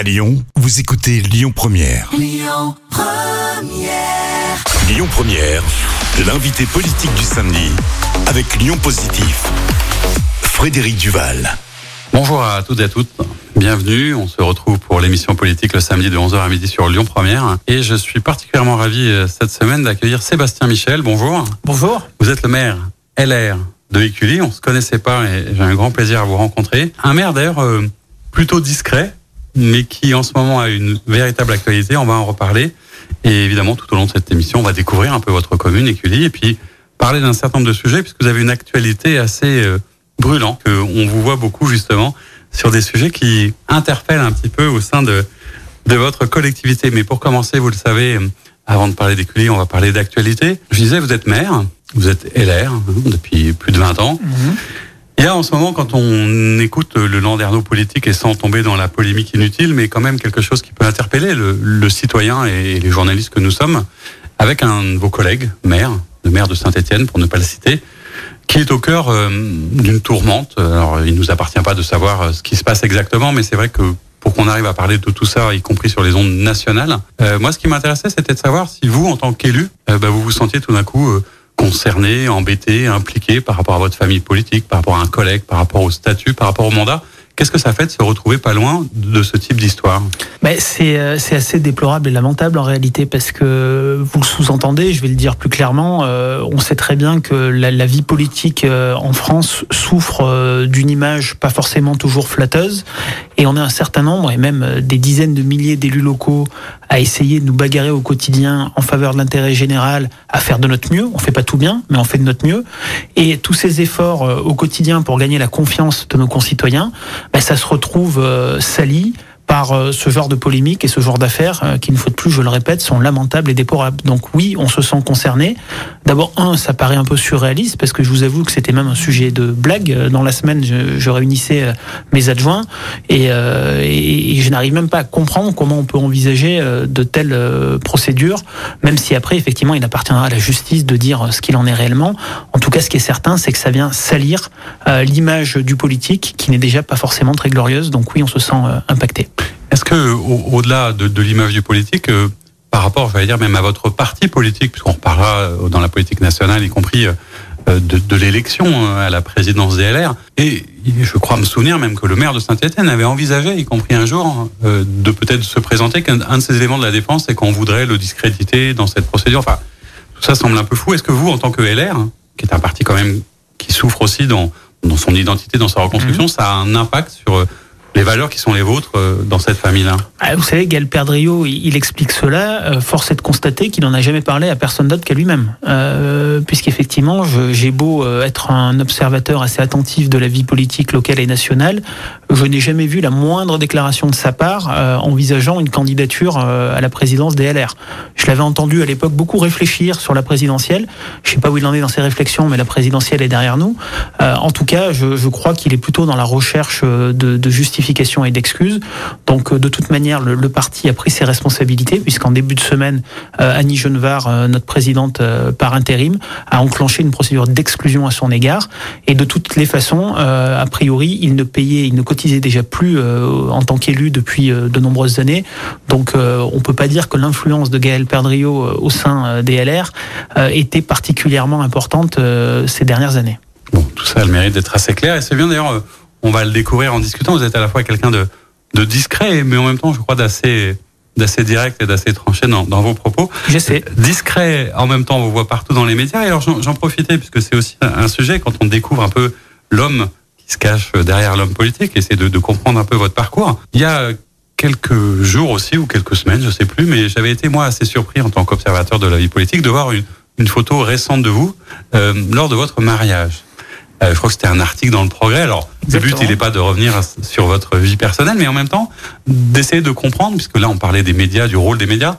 À Lyon, vous écoutez Lyon Première. Lyon Première. l'invité politique du samedi avec Lyon Positif. Frédéric Duval. Bonjour à toutes et à toutes. Bienvenue. On se retrouve pour l'émission politique le samedi de 11h à midi sur Lyon Première. Et je suis particulièrement ravi euh, cette semaine d'accueillir Sébastien Michel. Bonjour. Bonjour. Vous êtes le maire LR de Écully. On se connaissait pas et j'ai un grand plaisir à vous rencontrer. Un maire d'ailleurs euh, plutôt discret, mais qui en ce moment a une véritable actualité. On va en reparler. Et évidemment, tout au long de cette émission, on va découvrir un peu votre commune, Écully, et puis parler d'un certain nombre de sujets, puisque vous avez une actualité assez euh, brûlante. On vous voit beaucoup justement sur des sujets qui interpellent un petit peu au sein de, de votre collectivité. Mais pour commencer, vous le savez, avant de parler d'Écully, on va parler d'actualité. Je disais, vous êtes maire, vous êtes LR hein, depuis plus de 20 ans. Mhm. Il y a en ce moment, quand on écoute le landerneau politique et sans tomber dans la polémique inutile, mais quand même quelque chose qui peut interpeller le, citoyen et les journalistes que nous sommes, avec un de vos collègues, maire, le maire de Saint-Étienne, pour ne pas le citer, qui est au cœur euh, d'une tourmente. Alors, il nous appartient pas de savoir euh, ce qui se passe exactement, mais c'est vrai que pour qu'on arrive à parler de tout ça, y compris sur les ondes nationales, euh, moi, ce qui m'intéressait, c'était de savoir si vous, en tant qu'élu, bah, vous vous sentiez tout d'un coup concerné, embêté, impliqué par rapport à votre famille politique, par rapport à un collègue, par rapport au statut, par rapport au mandat. Qu'est-ce que ça fait de se retrouver pas loin de ce type d'histoire? Ben, c'est, euh, assez déplorable et lamentable en réalité parce que vous le sous-entendez, je vais le dire plus clairement, euh, on sait très bien que la, vie politique euh, en France souffre d'une image pas forcément toujours flatteuse et on a un certain nombre et même des dizaines de milliers d'élus locaux à essayer de nous bagarrer au quotidien en faveur de l'intérêt général, à faire de notre mieux. On fait pas tout bien, mais on fait de notre mieux. Et tous ces efforts au quotidien pour gagner la confiance de nos concitoyens, ben, ça se retrouve euh, sali par euh, ce genre de polémique et ce genre d'affaires euh, qui, une fois de plus, je le répète, sont lamentables et déplorables. Donc oui, on se sent concerné. D'abord, un, ça paraît un peu surréaliste parce que je vous avoue que c'était même un sujet de blague. Dans la semaine, je, réunissais euh, mes adjoints et, et, je n'arrive même pas à comprendre comment on peut envisager de telles procédures, même si après, effectivement, il appartiendra à la justice de dire ce qu'il en est réellement. En tout cas, ce qui est certain, c'est que ça vient salir l'image du politique qui n'est déjà pas forcément très glorieuse. Donc oui, on se sent impacté. Est-ce que, au-delà de, de l'image du politique, euh, par rapport, j'allais dire, même à votre parti politique, puisqu'on reparlera euh, dans la politique nationale, y compris euh, de, de l'élection à la présidence des LR, et je crois me souvenir même que le maire de Saint-Etienne avait envisagé, y compris un jour, de peut-être se présenter qu'un de ces éléments de la défense, c'est qu'on voudrait le discréditer dans cette procédure. Enfin, tout ça semble un peu fou. Est-ce que vous, en tant que LR, qui est un parti quand même qui souffre aussi dans, dans son identité, dans sa reconstruction, mmh. ça a un impact sur les valeurs qui sont les vôtres euh, dans cette famille-là? Ah, Vous savez, Gaël il explique cela. Euh, force est de constater qu'il n'en a jamais parlé à personne d'autre qu'à lui-même. Euh, Puisqu'effectivement, j'ai beau euh, être un observateur assez attentif de la vie politique locale et nationale, je n'ai jamais vu la moindre déclaration de sa part envisageant une candidature à la présidence des LR. Je l'avais entendu à l'époque beaucoup réfléchir sur la présidentielle. Je ne sais pas où il en est dans ses réflexions, mais la présidentielle est derrière nous. en tout cas, je, crois qu'il est plutôt dans la recherche de justice et d'excuses. Donc euh, de toute manière, le, parti a pris ses responsabilités puisqu'en début de semaine, euh, Annie Genevard, euh, notre présidente par intérim, a enclenché une procédure d'exclusion à son égard. Et de toutes les façons, a priori, il ne payait, il ne cotisait déjà plus en tant qu'élu depuis de nombreuses années. Donc on peut pas dire que l'influence de Gaël Perdriau au sein des LR était particulièrement importante ces dernières années. Bon, tout ça a le mérite d'être assez clair et c'est bien d'ailleurs on va le découvrir en discutant. Vous êtes à la fois quelqu'un de, de discret, mais en même temps, je crois, d'assez d'assez direct et d'assez tranché dans, dans, vos propos. J'essaie. Discret, en même temps, on vous voit partout dans les médias. Et alors, j'en profitais, puisque c'est aussi un sujet, quand on découvre un peu l'homme qui se cache derrière l'homme politique, et c'est de, de, comprendre un peu votre parcours. Il y a quelques jours aussi, ou quelques semaines, je sais plus, mais j'avais été, moi, assez surpris en tant qu'observateur de la vie politique de voir une, une photo récente de vous euh, lors de votre mariage. Euh, je crois que c'était un article dans le Progrès. Alors, le but, il n'est pas de revenir sur votre vie personnelle, mais en même temps, d'essayer de comprendre, puisque là, on parlait des médias, du rôle des médias,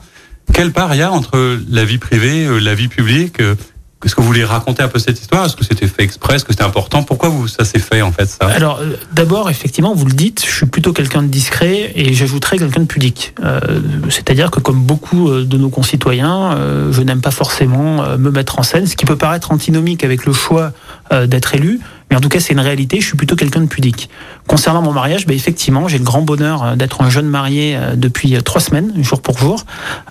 quelle part il y a entre la vie privée, euh, la vie publique euh, est-ce que vous voulez raconter un peu cette histoire Est-ce que c'était fait exprès Est-ce que c'était important Pourquoi vous, ça s'est fait en fait ça? Alors euh, d'abord, effectivement, vous le dites, je suis plutôt quelqu'un de discret et j'ajouterais quelqu'un de pudique. Euh, C'est-à-dire que comme beaucoup euh, de nos concitoyens, euh, je n'aime pas forcément me mettre en scène, ce qui peut paraître antinomique avec le choix d'être élu, Mais en tout cas, c'est une réalité. Je suis plutôt quelqu'un de pudique. Concernant mon mariage, ben, effectivement, j'ai le grand bonheur euh, d'être un jeune marié euh, depuis euh, trois semaines, jour pour jour,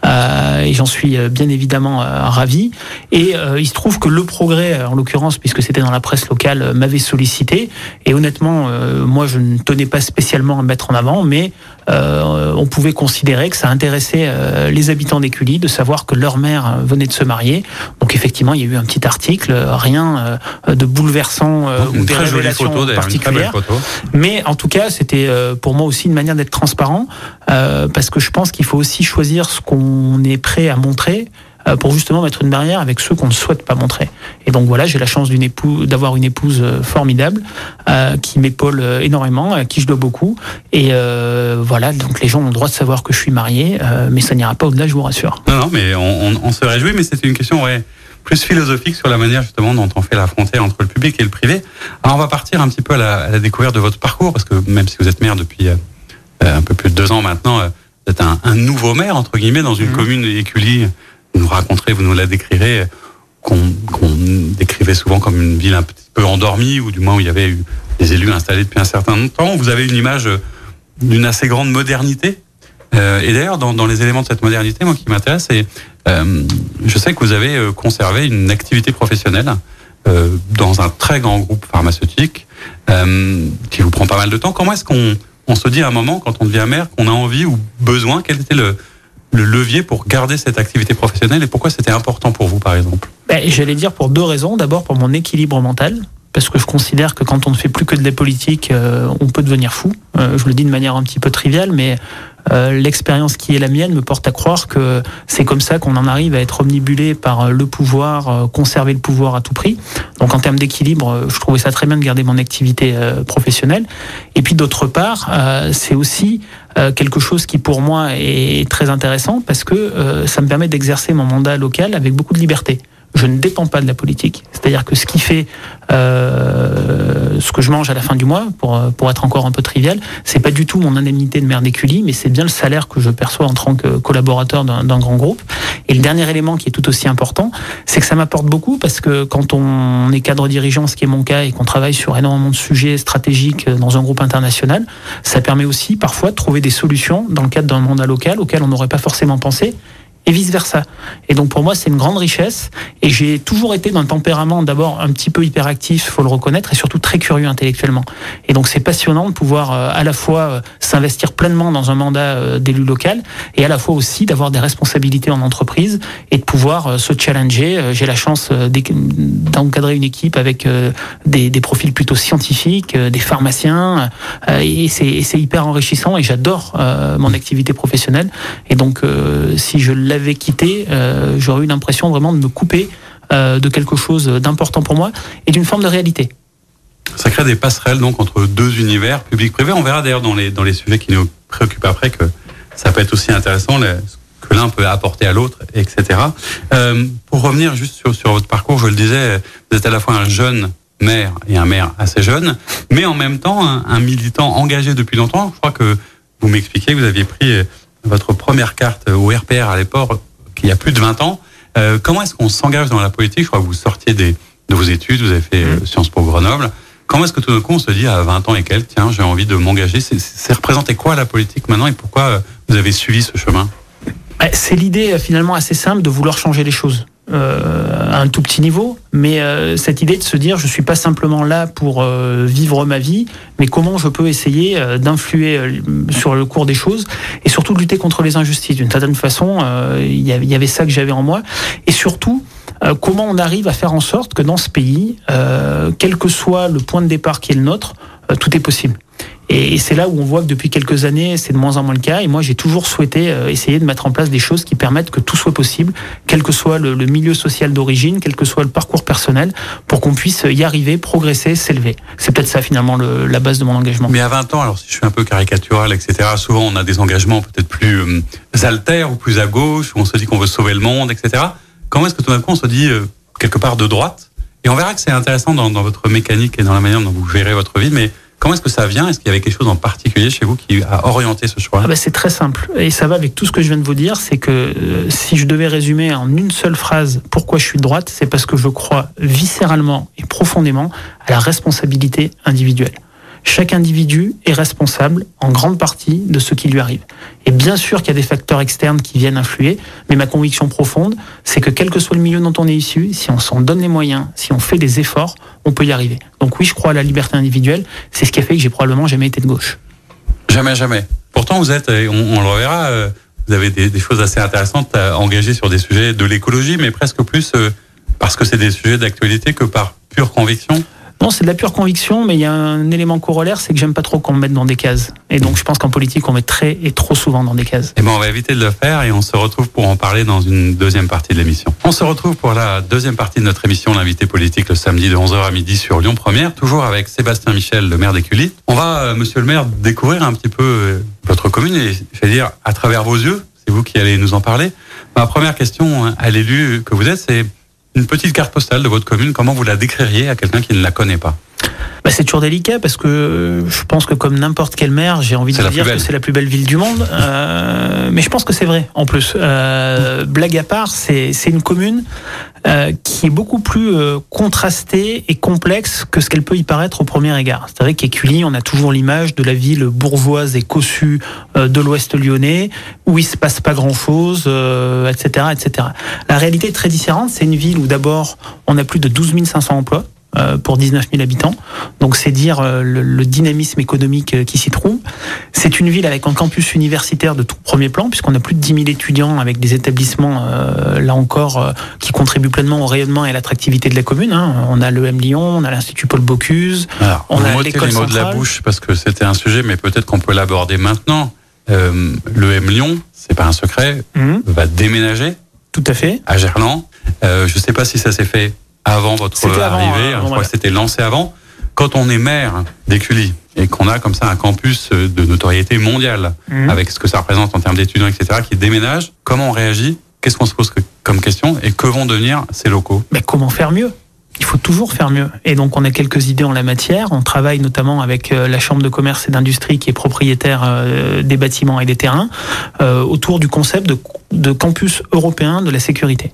euh, et j'en suis bien évidemment ravi. Et euh, il se trouve que le progrès, en l'occurrence, puisque c'était dans la presse locale, m'avait sollicité. Et honnêtement, moi, je ne tenais pas spécialement à me mettre en avant, mais on pouvait considérer que ça intéressait les habitants d'Écully de savoir que leur mère venait de se marier. Donc effectivement, il y a eu un petit article, rien de bouleversant ou des révélations photo, particulières. Mais en tout cas, c'était euh, pour moi aussi une manière d'être transparent, euh, parce que je pense qu'il faut aussi choisir ce qu'on est prêt à montrer euh, pour justement mettre une barrière avec ceux qu'on ne souhaite pas montrer. Et donc voilà, j'ai la chance d'une épouse, d'avoir une épouse euh, formidable euh, qui m'épaule énormément, à qui je dois beaucoup. Et euh, voilà, donc les gens ont le droit de savoir que je suis marié, euh, mais ça n'ira pas au-delà, je vous rassure. Non, non, mais on, on- on se réjouit, mais c'était une question ouais, plus philosophique sur la manière justement dont on fait la frontière entre le public et le privé. Alors on va partir un petit peu à la, à la découverte de votre parcours, parce que même si vous êtes maire depuis euh, euh, un peu plus de deux ans maintenant, euh, vous êtes un, un nouveau maire, entre guillemets, dans une Mhm. commune éculie. Vous nous raconterez, vous nous la décrirez, euh, qu'on décrivait souvent comme une ville un petit peu endormie, ou du moins où il y avait eu des élus installés depuis un certain temps. Vous avez une image euh, d'une assez grande modernité. Euh, et d'ailleurs, dans, dans les éléments de cette modernité, moi qui m'intéresse, c'est euh, je sais que vous avez euh, conservé une activité professionnelle euh, dans un très grand groupe pharmaceutique euh, qui vous prend pas mal de temps. Comment est-ce qu'on on se dit à un moment, quand on devient maire, qu'on a envie ou besoin Quel était le, le levier pour garder cette activité professionnelle et pourquoi c'était important pour vous, par exemple? Ben, J'allais dire pour deux raisons. D'abord pour mon équilibre mental, parce que je considère que quand on ne fait plus que de la politique, euh, on peut devenir fou. Euh, je le dis de manière un petit peu triviale, mais euh, l'expérience qui est la mienne me porte à croire que c'est comme ça qu'on en arrive à être omnibulé par euh, le pouvoir, euh, conserver le pouvoir à tout prix. Donc en termes d'équilibre, je trouvais ça très bien de garder mon activité euh, professionnelle. Et puis d'autre part, c'est aussi quelque chose qui pour moi est très intéressant parce que ça me permet d'exercer mon mandat local avec beaucoup de liberté. Je ne dépends pas de la politique. C'est-à-dire que ce qui fait euh, ce que je mange à la fin du mois, pour, pour être encore un peu trivial, c'est pas du tout mon indemnité de maire d'éculie, mais c'est bien le salaire que je perçois en tant que collaborateur d'un d'un grand groupe. Et le dernier élément qui est tout aussi important, c'est que ça m'apporte beaucoup parce que quand on est cadre dirigeant, ce qui est mon cas, et qu'on travaille sur énormément de sujets stratégiques dans un groupe international, ça permet aussi parfois de trouver des solutions dans le cadre d'un mandat local auquel on n'aurait pas forcément pensé et vice versa. Et donc pour moi c'est une grande richesse et j'ai toujours été d'un tempérament d'abord un petit peu hyperactif, faut le reconnaître, et surtout très curieux intellectuellement. Et donc c'est passionnant de pouvoir euh, à la fois euh, s'investir pleinement dans un mandat euh, d'élu local et à la fois aussi d'avoir des responsabilités en entreprise et de pouvoir se challenger. J'ai la chance d'encadrer une équipe avec des, des profils plutôt scientifiques, des pharmaciens, et c'est hyper enrichissant et j'adore mon activité professionnelle. Et donc, si je l'avais quitté, euh, j'aurais eu l'impression vraiment de me couper euh, de quelque chose d'important pour moi et d'une forme de réalité. Ça crée des passerelles donc entre deux univers, public-privé. On verra d'ailleurs dans les, dans les sujets qui nous préoccupent après que ça peut être aussi intéressant, les- que l'un peut apporter à l'autre, etc. Euh, pour revenir juste sur, sur votre parcours, je le disais, vous êtes à la fois un jeune maire et un maire assez jeune, mais en même temps un, militant engagé depuis longtemps. Je crois que vous m'expliquez que vous aviez pris votre première carte au RPR à l'époque, il y a plus de 20 ans. Euh, comment est-ce qu'on s'engage dans la politique? Je crois que vous sortiez des, de vos études, vous avez fait euh, Sciences Po Grenoble. Comment est-ce que tout d'un coup on se dit à 20 ans et quelques, tiens, j'ai envie de m'engager? C'est- représenté quoi la politique maintenant et pourquoi euh, vous avez suivi ce chemin? Ouais, C'est l'idée finalement assez simple de vouloir changer les choses. Euh, à un tout petit niveau, mais euh, cette idée de se dire je suis pas simplement là pour euh, vivre ma vie, mais comment je peux essayer euh, d'influer euh, sur le cours des choses et surtout de lutter contre les injustices. D'une certaine façon, euh, il y avait- ça que j'avais en moi et surtout comment on arrive à faire en sorte que dans ce pays, quel que soit le point de départ qui est le nôtre, tout est possible. Et c'est là où on voit que depuis quelques années, c'est de moins en moins le cas. Et moi, j'ai toujours souhaité euh, essayer de mettre en place des choses qui permettent que tout soit possible, quel que soit le, milieu social d'origine, quel que soit le parcours personnel, pour qu'on puisse y arriver, progresser, s'élever. C'est peut-être ça finalement le- la base de mon engagement. Mais à 20 ans, alors si je suis un peu caricatural, etc., souvent on a des engagements peut-être plus euh, altères ou plus à gauche, où on se dit qu'on veut sauver le monde, etc. Comment est-ce que tout d'un coup on se dit euh, quelque part de droite? Et on verra que c'est intéressant dans, dans votre mécanique et dans la manière dont vous gérez votre vie, mais Comment est-ce que ça vient? Est-ce qu'il y avait quelque chose en particulier chez vous qui a orienté ce choix? Ah bah C'est très simple. Et ça va avec tout ce que je viens de vous dire. C'est que euh, si je devais résumer en une seule phrase pourquoi je suis de droite, c'est parce que je crois viscéralement et profondément à la responsabilité individuelle. Chaque individu est responsable en grande partie de ce qui lui arrive. Et bien sûr qu'il y a des facteurs externes qui viennent influer, mais ma conviction profonde, c'est que quel que soit le milieu dont on est issu, si on s'en donne les moyens, si on fait des efforts, on peut y arriver. Donc oui, je crois à la liberté individuelle. C'est ce qui a fait que j'ai probablement jamais été de gauche. Jamais, jamais. Pourtant, vous êtes, on, le reverra, euh, vous avez des, des, choses assez intéressantes à engager sur des sujets de l'écologie, mais presque plus euh, parce que c'est des sujets d'actualité que par pure conviction. Non, c'est de la pure conviction, mais il y a un élément corollaire, c'est que j'aime pas trop qu'on me mette dans des cases. Et donc, je pense qu'en politique, on met très et trop souvent dans des cases. Eh ben, on va éviter de le faire et on se retrouve pour en parler dans une deuxième partie de l'émission. On se retrouve pour la deuxième partie de notre émission, l'invité politique, le samedi de 11h à midi sur Lyon Première, toujours avec Sébastien Michel, le maire d'Écully. On va, euh, monsieur le maire, découvrir un petit peu euh, votre commune et, je vais dire, à travers vos yeux, c'est vous qui allez nous en parler. Ma première question hein, à l'élu que vous êtes, c'est une petite carte postale de votre commune, comment vous la décririez à quelqu'un qui ne la connaît pas? Bah, c'est toujours délicat parce que je pense que comme n'importe quel maire, j'ai envie de dire que c'est la plus belle ville du monde. Euh, mais je pense que c'est vrai en plus. Euh, blague à part, c'est une commune euh, qui est beaucoup plus euh, contrastée et complexe que ce qu'elle peut y paraître au premier égard. C'est vrai qu'Écully, on a toujours l'image de la ville bourgeoise et cossue euh, de l'Ouest lyonnais où il se passe pas grand-chose, etc., etc. La réalité est très différente. C'est une ville où d'abord on a plus de 12 500 emplois. Euh, pour 19 000 habitants. Donc c'est dire euh, le, dynamisme économique euh, qui s'y trouve. C'est une ville avec un campus universitaire de tout premier plan, puisqu'on a plus de 10 000 étudiants avec des établissements, là encore, qui contribuent pleinement au rayonnement et à l'attractivité de la commune. Hein. On a l'EM Lyon, on a l'Institut Paul Bocuse, on a l'école mots de la bouche parce que c'était un sujet, mais peut-être qu'on peut, l'aborder maintenant. Euh, L'EM Lyon, c'est pas un secret, mmh. va déménager. Tout à fait. À Gerland. Je ne sais pas si ça s'est fait avant votre arrivée. Hein, je crois que c'était lancé avant. Quand on est maire d'Écully et qu'on a comme ça un campus de notoriété mondiale, mhm. avec ce que ça représente en termes d'étudiants, etc., qui déménage, comment on réagit Qu'est-ce qu'on se pose comme question Et que vont devenir ces locaux? Mais comment faire mieux? Il faut toujours faire mieux. Et donc, on a quelques idées en la matière. On travaille notamment avec euh, la Chambre de commerce et d'industrie qui est propriétaire euh, des bâtiments et des terrains euh, autour du concept de, de campus européen de la sécurité.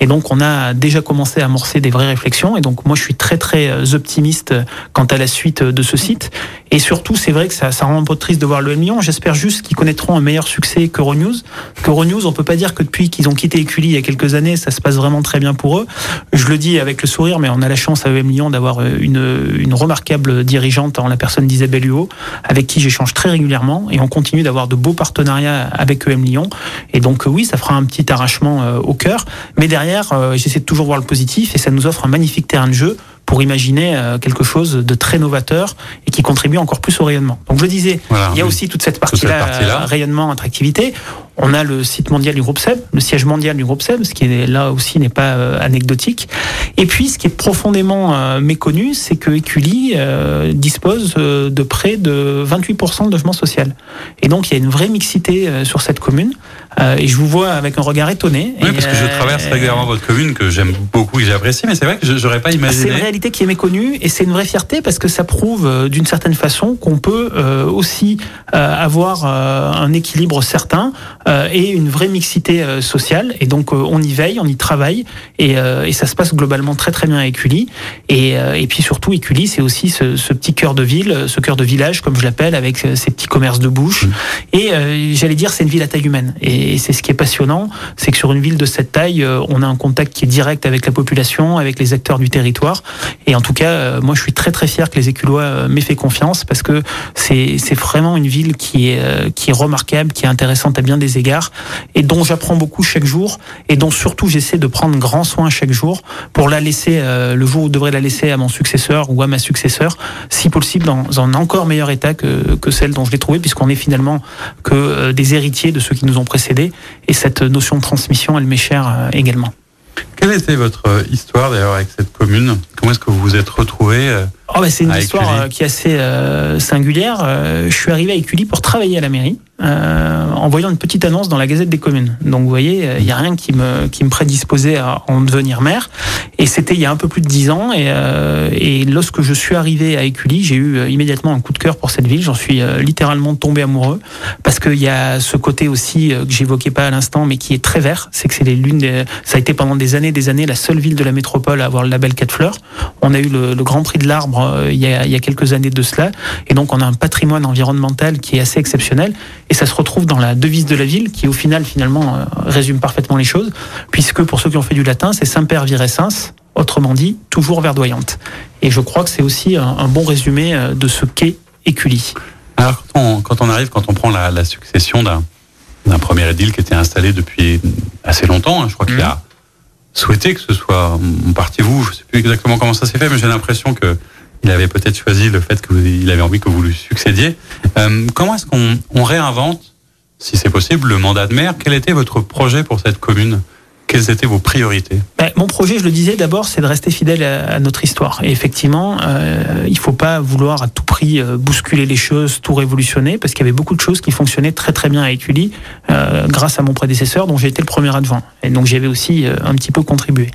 Et donc, on a déjà commencé à amorcer des vraies réflexions. Et donc, moi, je suis très, très euh, optimiste quant à la suite de ce site. Et surtout, c'est vrai que ça, ça rend un peu triste de voir le million. J'espère juste qu'ils connaîtront un meilleur succès qu'Euronews. Qu'Euronews, on peut pas dire que depuis qu'ils ont quitté Écully il y a quelques années, ça se passe vraiment très bien pour eux. Je le dis avec le sourire, mais on a la chance à EM Lyon d'avoir euh, une, une remarquable dirigeante en la personne d'Isabelle Huot, avec qui j'échange très régulièrement. Et on continue d'avoir de beaux partenariats avec EM Lyon. Et donc, oui, ça fera un petit arrachement euh, au cœur. Mais derrière, euh, j'essaie de toujours voir le positif et ça nous offre un magnifique terrain de jeu pour imaginer euh, quelque chose de très novateur et qui contribue encore plus au rayonnement. Donc je le disais, il y a aussi toute cette partie-là, rayonnement, attractivité. On a le site mondial du groupe SEB, le siège mondial du groupe SEB, ce qui est là aussi n'est pas euh, anecdotique. Et puis, ce qui est profondément euh, méconnu, c'est que Écully dispose de près de 28% de logement social. Et donc, il y a une vraie mixité sur cette commune. et je vous vois avec un regard étonné. Oui, parce que je traverse régulièrement votre commune, que j'aime beaucoup et j'apprécie, mais c'est vrai que je n'aurais pas imaginé qui est méconnue et c'est une vraie fierté parce que ça prouve euh, d'une certaine façon qu'on peut euh, aussi euh, avoir un équilibre certain et une vraie mixité sociale. Et donc on y veille, on y travaille et, et ça se passe globalement très très bien à Écully. Et, et puis surtout Écully, c'est aussi ce, ce, petit cœur de ville, ce cœur de village comme je l'appelle, avec ces petits commerces de bouche. Mmh. Et j'allais dire c'est une ville à taille humaine. Et c'est ce qui est passionnant, c'est que sur une ville de cette taille, on a un contact qui est direct avec la population, avec les acteurs du territoire. Et en tout cas, euh, moi, je suis très très fier que les Éculois euh, m'aient fait confiance parce que c'est vraiment une ville qui est euh, qui est remarquable, qui est intéressante à bien des et dont j'apprends beaucoup chaque jour et dont surtout j'essaie de prendre grand soin chaque jour pour la laisser le jour où je devrais la laisser à mon successeur ou à ma successeur, si possible dans un encore meilleur état que, celle dont je l'ai trouvée, puisqu'on est finalement que des héritiers de ceux qui nous ont précédés et cette notion de transmission, elle m'est chère également. Quelle était votre euh, histoire d'ailleurs avec cette commune? Comment est-ce que vous vous êtes retrouvé euh, oh, bah, C'est une histoire euh, qui est assez singulière. je suis arrivé à Écully pour travailler à la mairie en en voyant une petite annonce dans la Gazette des communes. Donc vous voyez, il n'y a rien qui me, qui me prédisposait à en devenir maire. Et c'était il y a un peu plus de dix ans. Et, et lorsque je suis arrivé à Écully, j'ai eu immédiatement un coup de cœur pour cette ville. J'en suis littéralement tombé amoureux parce qu'il y a ce côté aussi que j'évoquais pas à l'instant, mais qui est très vert. C'est que c'est l'une des, ça a été pendant des années, des années la seule ville de la métropole à avoir le label 4 fleurs. On a eu le, Grand Prix de l'arbre il, y a, il y a quelques années de cela, et donc on a un patrimoine environnemental qui est assez exceptionnel. Et ça se retrouve dans la devise de la ville, qui au final finalement résume parfaitement les choses, puisque pour ceux qui ont fait du latin, c'est Saint-Père Virescens, autrement dit toujours verdoyante. Et je crois que c'est aussi un, bon résumé de ce qu'est Écully. Alors quand on, arrive, quand on prend la, succession d'un d'un premier édile qui était installé depuis assez longtemps, hein, je crois qu'il a souhaité que ce soit mon parti vous, je ne sais plus exactement comment ça s'est fait, mais j'ai l'impression que il avait peut-être choisi le fait qu'il avait envie que vous lui succédiez. Euh, comment est-ce qu'on réinvente, si c'est possible, le mandat de maire? Quel était votre projet pour cette commune? Quelles étaient vos priorités? Ben, Mon projet, je le disais d'abord, c'est de rester fidèle à, notre histoire. Et effectivement, euh, il ne faut pas vouloir à tout prix euh, bousculer les choses, tout révolutionner, parce qu'il y avait beaucoup de choses qui fonctionnaient très très bien à Écully, euh, grâce à mon prédécesseur, dont j'ai été le premier adjoint. Et donc j'avais aussi un petit peu contribué.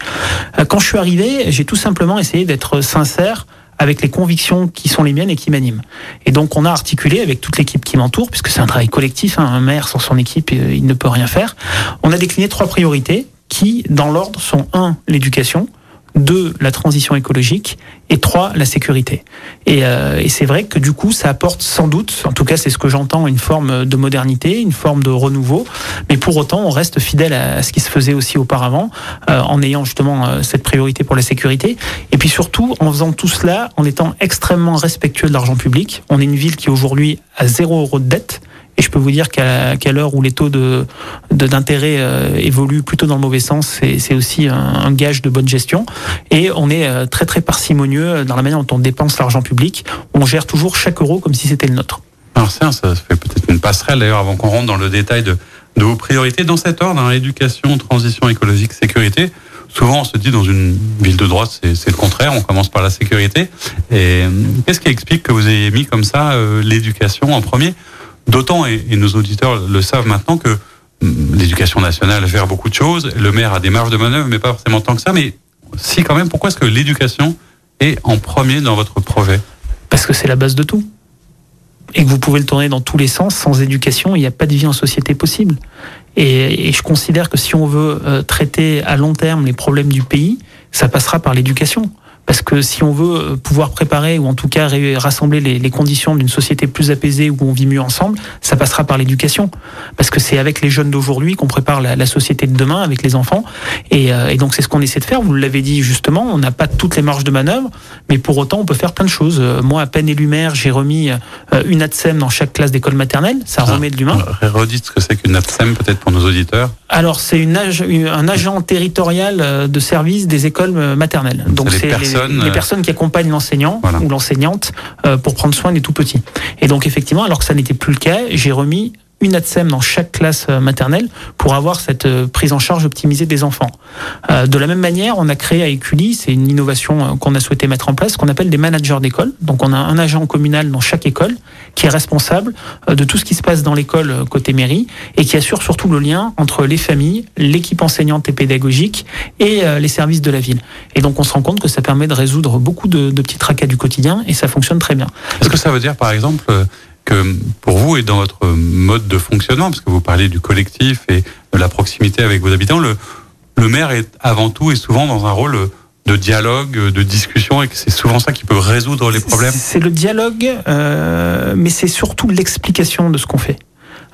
quand je suis arrivé, j'ai tout simplement essayé d'être sincère avec les convictions qui sont les miennes et qui m'animent. Et donc on a articulé avec toute l'équipe qui m'entoure, puisque c'est un travail collectif, hein, un maire sans son équipe, il ne peut rien faire. On a décliné trois priorités qui, dans l'ordre, sont un, l'éducation, deux, la transition écologique, et trois, la sécurité. Et, euh, et c'est vrai que du coup, ça apporte sans doute, en tout cas c'est ce que j'entends, une forme de modernité, une forme de renouveau, mais pour autant, on reste fidèle à ce qui se faisait aussi auparavant, euh, en ayant justement euh, cette priorité pour la sécurité, et puis surtout en faisant tout cela en étant extrêmement respectueux de l'argent public. On est une ville qui aujourd'hui a zéro euro de dette, et je peux vous dire qu'à l'heure où les taux de d'intérêt euh, évoluent plutôt dans le mauvais sens, c'est aussi un, gage de bonne gestion. Et on est euh, très très parcimonieux dans la manière dont on dépense l'argent public. On gère toujours chaque euro comme si c'était le nôtre. Alors ça, ça fait peut-être une passerelle d'ailleurs avant qu'on rentre dans le détail de, de vos priorités dans cet ordre, hein, éducation, transition écologique, sécurité. Souvent, on se dit dans une ville de droite, c'est le contraire. On commence par la sécurité. Et qu'est-ce qui explique que vous ayez mis comme ça euh, l'éducation en premier D'autant, et, nos auditeurs le savent maintenant, que hum, l'éducation nationale gère beaucoup de choses. Le maire a des marges de manœuvre, mais pas forcément tant que ça. Mais si quand même, pourquoi est-ce que l'éducation est en premier dans votre projet? Parce que c'est la base de tout. Et que vous pouvez le tourner dans tous les sens. Sans éducation, il n'y a pas de vie en société possible. Et, je considère que si on veut euh, traiter à long terme les problèmes du pays, ça passera par l'éducation. Parce que si on veut euh, pouvoir préparer ou en tout cas rassembler les, conditions d'une société plus apaisée où on vit mieux ensemble, ça passera par l'éducation. Parce que c'est avec les jeunes d'aujourd'hui qu'on prépare la, société de demain, avec les enfants. Euh, et, donc c'est ce qu'on essaie de faire. Vous l'avez dit justement, on n'a pas toutes les marges de manœuvre, mais pour autant on peut faire plein de choses. Euh, moi, à peine élu maire, j'ai remis une ATSEM dans chaque classe d'école maternelle. Ça ah, remet de l'humain. Redites ce que c'est qu'une ATSEM peut-être pour nos auditeurs. Alors c'est une, un agent territorial de service des écoles maternelles. Donc c'est les, euh, personnes qui accompagnent l'enseignant ou l'enseignante euh, pour prendre soin des tout petits. Et donc effectivement, alors que ça n'était plus le cas, j'ai remis une ATSEM dans chaque classe euh, maternelle pour avoir cette euh, prise en charge optimisée des enfants. Euh, de la même manière, on a créé à Écully, c'est une innovation qu'on a souhaité mettre en place, qu'on appelle des managers d'école. Donc on a un agent communal dans chaque école qui est responsable de tout ce qui se passe dans l'école côté mairie et qui assure surtout le lien entre les familles, l'équipe enseignante et pédagogique et les services de la ville. Et donc on se rend compte que ça permet de résoudre beaucoup de, de petits tracas du quotidien et ça fonctionne très bien. Est-ce que ça veut dire par exemple que pour vous et dans votre mode de fonctionnement, parce que vous parlez du collectif et de la proximité avec vos habitants, le, le maire est avant tout et souvent dans un rôle de dialogue, de discussion, et que c'est souvent ça qui peut résoudre les problèmes C'est le dialogue, euh, mais c'est surtout l'explication de ce qu'on fait.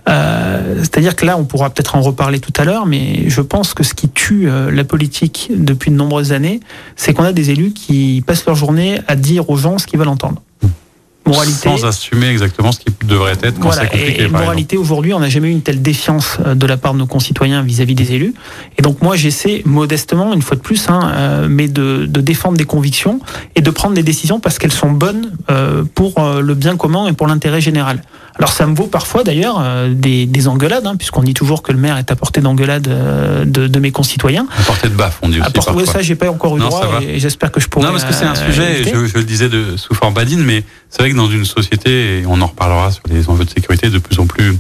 Euh, C'est-à-dire que là, on pourra peut-être en reparler tout à l'heure, mais je pense que ce qui tue euh, la politique depuis de nombreuses années, c'est qu'on a des élus qui passent leur journée à dire aux gens ce qu'ils veulent entendre moralité. Sans assumer exactement ce qui devrait être quand c'est compliqué. Et moralité, aujourd'hui, on n'a jamais eu une telle défiance euh, de la part de nos concitoyens vis-à-vis des élus. Et donc, moi, j'essaie modestement, une fois de plus, hein, euh, mais de, de, défendre des convictions et de prendre des décisions parce qu'elles sont bonnes euh, pour le bien commun et pour l'intérêt général. Alors, ça me vaut parfois, d'ailleurs, des, des, engueulades, hein, puisqu'on dit toujours que le maire est à portée d'engueulade de, de, mes concitoyens. À portée de baffe, on dit aussi. À portée, ça, j'ai pas encore eu droit et, j'espère que je pourrai. Non, parce que c'est un sujet, je, je, le disais de, sous forme badine, mais c'est vrai que dans une société, et on en reparlera sur les enjeux de sécurité de plus en plus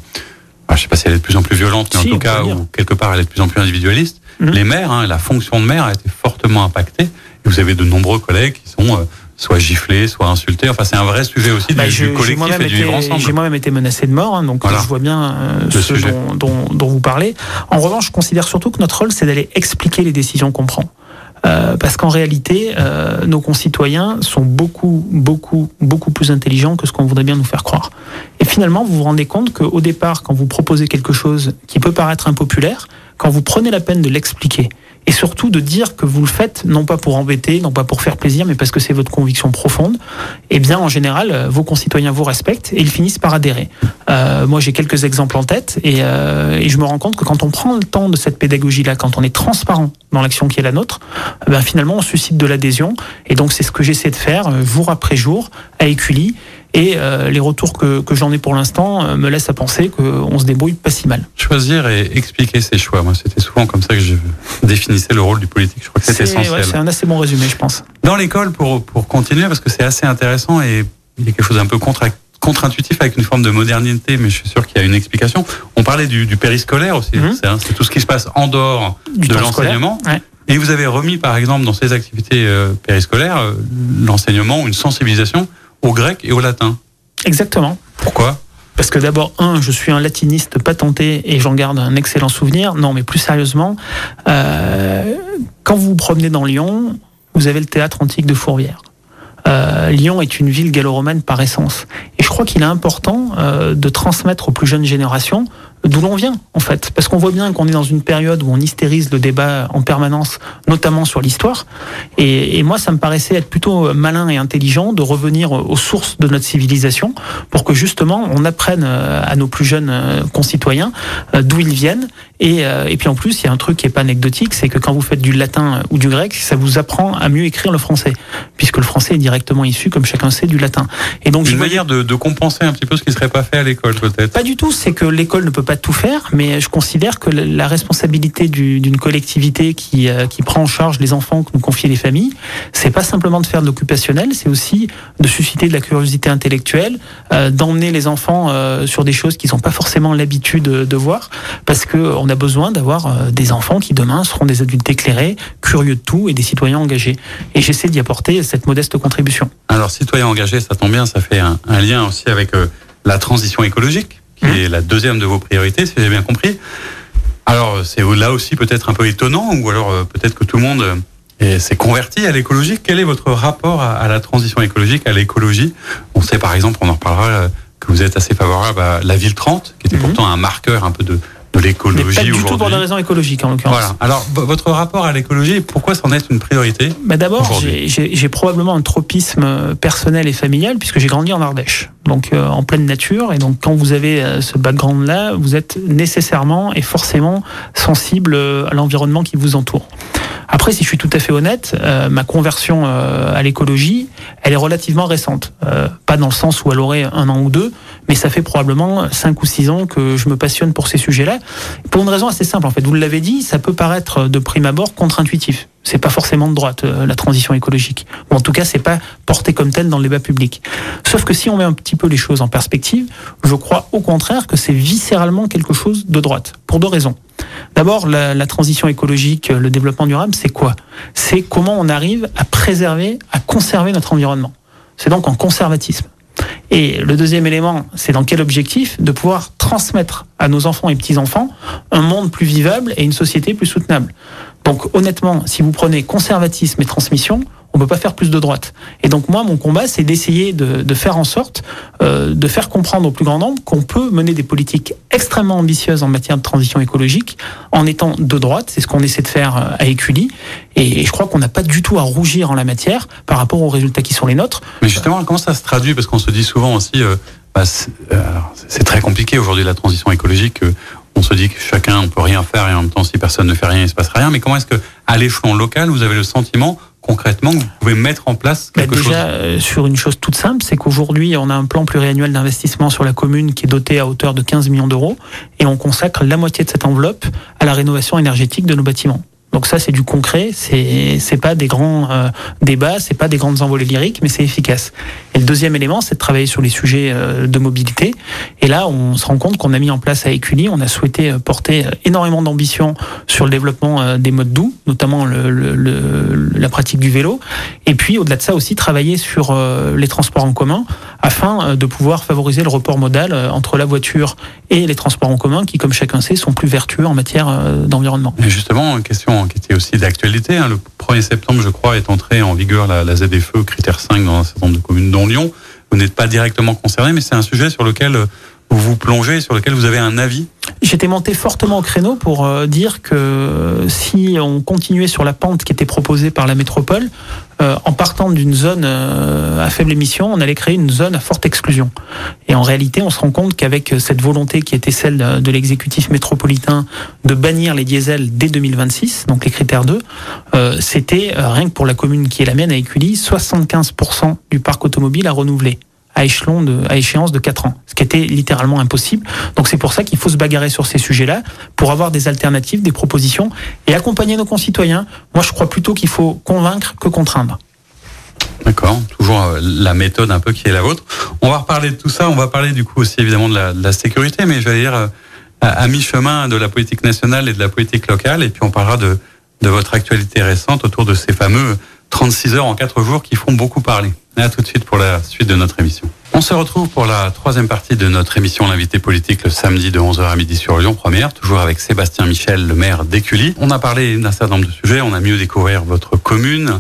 je ne sais pas si elle est de plus en plus violente, mais en tout cas, ou quelque part, elle est de plus en plus individualiste. Mhm. Les maires, hein, la fonction de maire a été fortement impactée. Et vous avez de nombreux collègues qui sont euh, soit giflés, soit insultés. Enfin, c'est un vrai sujet aussi bah, du, collectif et du vivre ensemble. J'ai moi-même été menacé de mort, hein, donc je vois bien euh, ce dont, dont, dont, vous parlez. En revanche, je considère surtout que notre rôle, c'est d'aller expliquer les décisions qu'on prend. Euh, parce qu'en réalité, euh, nos concitoyens sont beaucoup, beaucoup, beaucoup plus intelligents que ce qu'on voudrait bien nous faire croire. Et finalement, vous vous rendez compte qu'au départ, quand vous proposez quelque chose qui peut paraître impopulaire, quand vous prenez la peine de l'expliquer, et surtout de dire que vous le faites non pas pour embêter, non pas pour faire plaisir, mais parce que c'est votre conviction profonde, eh bien en général, euh, vos concitoyens vous respectent et ils finissent par adhérer. Euh, moi j'ai quelques exemples en tête et, euh, et, je me rends compte que quand on prend le temps de cette pédagogie-là, quand on est transparent dans l'action qui est la nôtre, eh ben finalement on suscite de l'adhésion. Et donc c'est ce que j'essaie de faire euh, jour après jour à Écully et euh, les retours que, que j'en ai pour l'instant euh, me laissent à penser qu'on se débrouille pas si mal. Choisir et expliquer ses choix. Moi, c'était souvent comme ça que je définissais le rôle du politique. Je crois que c'est essentiel. c'est un assez bon résumé, je pense. Dans l'école, pour, pour continuer, parce que c'est assez intéressant et il y a quelque chose d'un peu contre contre-intuitif avec une forme de modernité, mais je suis sûr qu'il y a une explication. On parlait du, du périscolaire aussi. Mhm. C'est tout ce qui se passe en dehors de l'enseignement. Et vous avez remis, par exemple, dans ces activités euh, périscolaires, l'enseignement, une sensibilisation au grec et au latin. Exactement. Pourquoi? Parce que d'abord, un, je suis un latiniste patenté et j'en garde un excellent souvenir. Non, mais plus sérieusement, euh, quand vous vous promenez dans Lyon, vous avez le théâtre antique de Fourvière. Euh, Lyon est une ville gallo-romaine par essence. Et je crois qu'il est important euh, de transmettre aux plus jeunes générations d'où l'on vient, en fait. Parce qu'on voit bien qu'on est dans une période où on hystérise le débat en permanence, notamment sur l'histoire. Et, et, moi, ça me paraissait être plutôt malin et intelligent de revenir aux sources de notre civilisation pour que justement on apprenne euh, à nos plus jeunes euh, concitoyens euh, d'où ils viennent. Et, et puis en plus, il y a un truc qui est pas anecdotique, c'est que quand vous faites du latin ou du grec, ça vous apprend à mieux écrire le français, puisque le français est directement issu, comme chacun sait, du latin. Et donc une manière de, de compenser un petit peu ce qui serait pas fait à l'école, peut-être. Pas du tout. C'est que l'école ne peut pas tout faire, mais je considère que la responsabilité d'une collectivité qui, euh, qui prend en charge les enfants que nous confient les familles, c'est pas simplement de faire de l'occupationnel, c'est aussi de susciter de la curiosité intellectuelle, euh, d'emmener les enfants euh, sur des choses qu'ils n'ont pas forcément l'habitude de, voir, parce qu'on a besoin d'avoir des enfants qui demain seront des adultes éclairés, curieux de tout et des citoyens engagés. Et j'essaie d'y apporter cette modeste contribution. Alors, citoyens engagés, ça tombe bien, ça fait un, un lien aussi avec la transition écologique qui mmh. est la deuxième de vos priorités, si j'ai bien compris. Alors, c'est là aussi peut-être un peu étonnant, ou alors euh, peut-être que tout le monde euh, s'est converti à l'écologie. Quel est votre rapport à, la transition écologique, à l'écologie? On sait par exemple, on en reparlera, euh, que vous êtes assez favorable à la ville 30, qui était mmh. pourtant un marqueur un peu de, de l'écologie Pas du tout pour des raisons écologiques en l'occurrence. Voilà. Alors votre rapport à l'écologie, pourquoi c'en est une priorité bah D'abord, j'ai probablement un tropisme personnel et familial puisque j'ai grandi en Ardèche, donc euh, en pleine nature. Et donc quand vous avez euh, ce background-là, vous êtes nécessairement et forcément sensible euh, à l'environnement qui vous entoure. Après, si je suis tout à fait honnête, ma conversion à l'écologie, elle est relativement récente. pas dans le sens où elle aurait un an ou deux, mais ça fait probablement 5 ou 6 ans que je me passionne pour ces sujets-là. Pour une raison assez simple, en fait. Vous l'avez dit, ça peut paraître de prime abord contre-intuitif. C'est pas forcément de droite, euh, la transition écologique. Ou en tout cas, c'est pas porté comme tel dans le débat public. Sauf que si on met un petit peu les choses en perspective, je crois au contraire que c'est viscéralement quelque chose de droite. Pour deux raisons. D'abord, la, la, transition écologique, le développement durable, c'est quoi? C'est comment on arrive à préserver, à conserver notre environnement. C'est donc en conservatisme. Et le deuxième élément, c'est dans quel objectif De pouvoir transmettre à nos enfants et petits-enfants un monde plus vivable et une société plus soutenable. Donc honnêtement, si vous prenez conservatisme et transmission, on peut pas faire plus de droite. Et donc moi, mon combat, c'est d'essayer de, de, faire en sorte euh, de faire comprendre au plus grand nombre qu'on peut mener des politiques extrêmement ambitieuses en matière de transition écologique en étant de droite. C'est ce qu'on essaie de faire euh, à Écully. Et je crois qu'on n'a pas du tout à rougir en la matière par rapport aux résultats qui sont les nôtres. Mais justement, comment ça se traduit? Parce qu'on se dit souvent aussi, euh, bah, euh, c'est très compliqué aujourd'hui la transition écologique. on se dit que chacun, on peut rien faire et en même temps, si personne ne fait rien, il se passe rien. Mais comment est-ce que, à l'échelon local, vous avez le sentiment concrètement vous pouvez mettre en place bah, quelque chose Déjà, euh, sur une chose toute simple, c'est qu'aujourd'hui, on a un plan pluriannuel d'investissement sur la commune qui est doté à hauteur de 15 millions d'euros et on consacre la moitié de cette enveloppe à la rénovation énergétique de nos bâtiments. Donc ça, c'est du concret. C'est c'est pas des grands euh, débats, c'est pas des grandes envolées lyriques, mais c'est efficace. Et le deuxième élément, c'est de travailler sur les sujets euh, de mobilité. Et là, on se rend compte qu'on a mis en place à Écully, on a souhaité euh, porter énormément d'ambition sur le développement des modes doux, notamment le, le, la pratique du vélo. Et puis, au-delà de ça, aussi travailler sur les transports en commun afin de pouvoir favoriser le report modal entre la voiture et les transports en commun, qui, comme chacun sait, sont plus vertueux en matière d'environnement. Justement, question qui était aussi d'actualité. Hein. Le 1er septembre, je crois, est entrée en vigueur la, la ZFE critère 5 dans un certain nombre de communes, dont Lyon. Vous n'êtes pas directement concerné, mais c'est un sujet sur lequel vous vous plongez, sur lequel vous avez un avis J'étais monté fortement au créneau pour euh, dire que si on continuait sur la pente qui était proposée par la métropole, euh, en partant d'une zone euh, à faible émission, on allait créer une zone à forte exclusion. Et en réalité, on se rend compte qu'avec cette volonté qui était celle de l'exécutif métropolitain de bannir les diesels dès 2026, donc les critères 2, c'était rien que pour la commune qui est la mienne à Écully, 75% du parc automobile à renouveler à échéance de 4 ans, ce qui était littéralement impossible. Donc c'est pour ça qu'il faut se bagarrer sur ces sujets-là pour avoir des alternatives, des propositions et accompagner nos concitoyens. Moi, je crois plutôt qu'il faut convaincre que contraindre. D'accord, toujours euh, la méthode un peu qui est la vôtre. On va reparler de tout ça, on va parler du coup aussi évidemment de la, sécurité, mais je vais dire euh, à, mi-chemin de la politique nationale et de la politique locale, et puis on parlera de votre actualité récente autour de ces fameux 36 heures en 4 jours qui font beaucoup parler. Et à tout de suite pour la suite de notre émission. On se retrouve pour la troisième partie de notre émission L'invité politique le samedi de 11h à midi sur Lyon Première, toujours avec Sébastien Michel, le maire d'Écully. On a parlé d'un certain nombre de sujets, on a mieux découvert votre commune,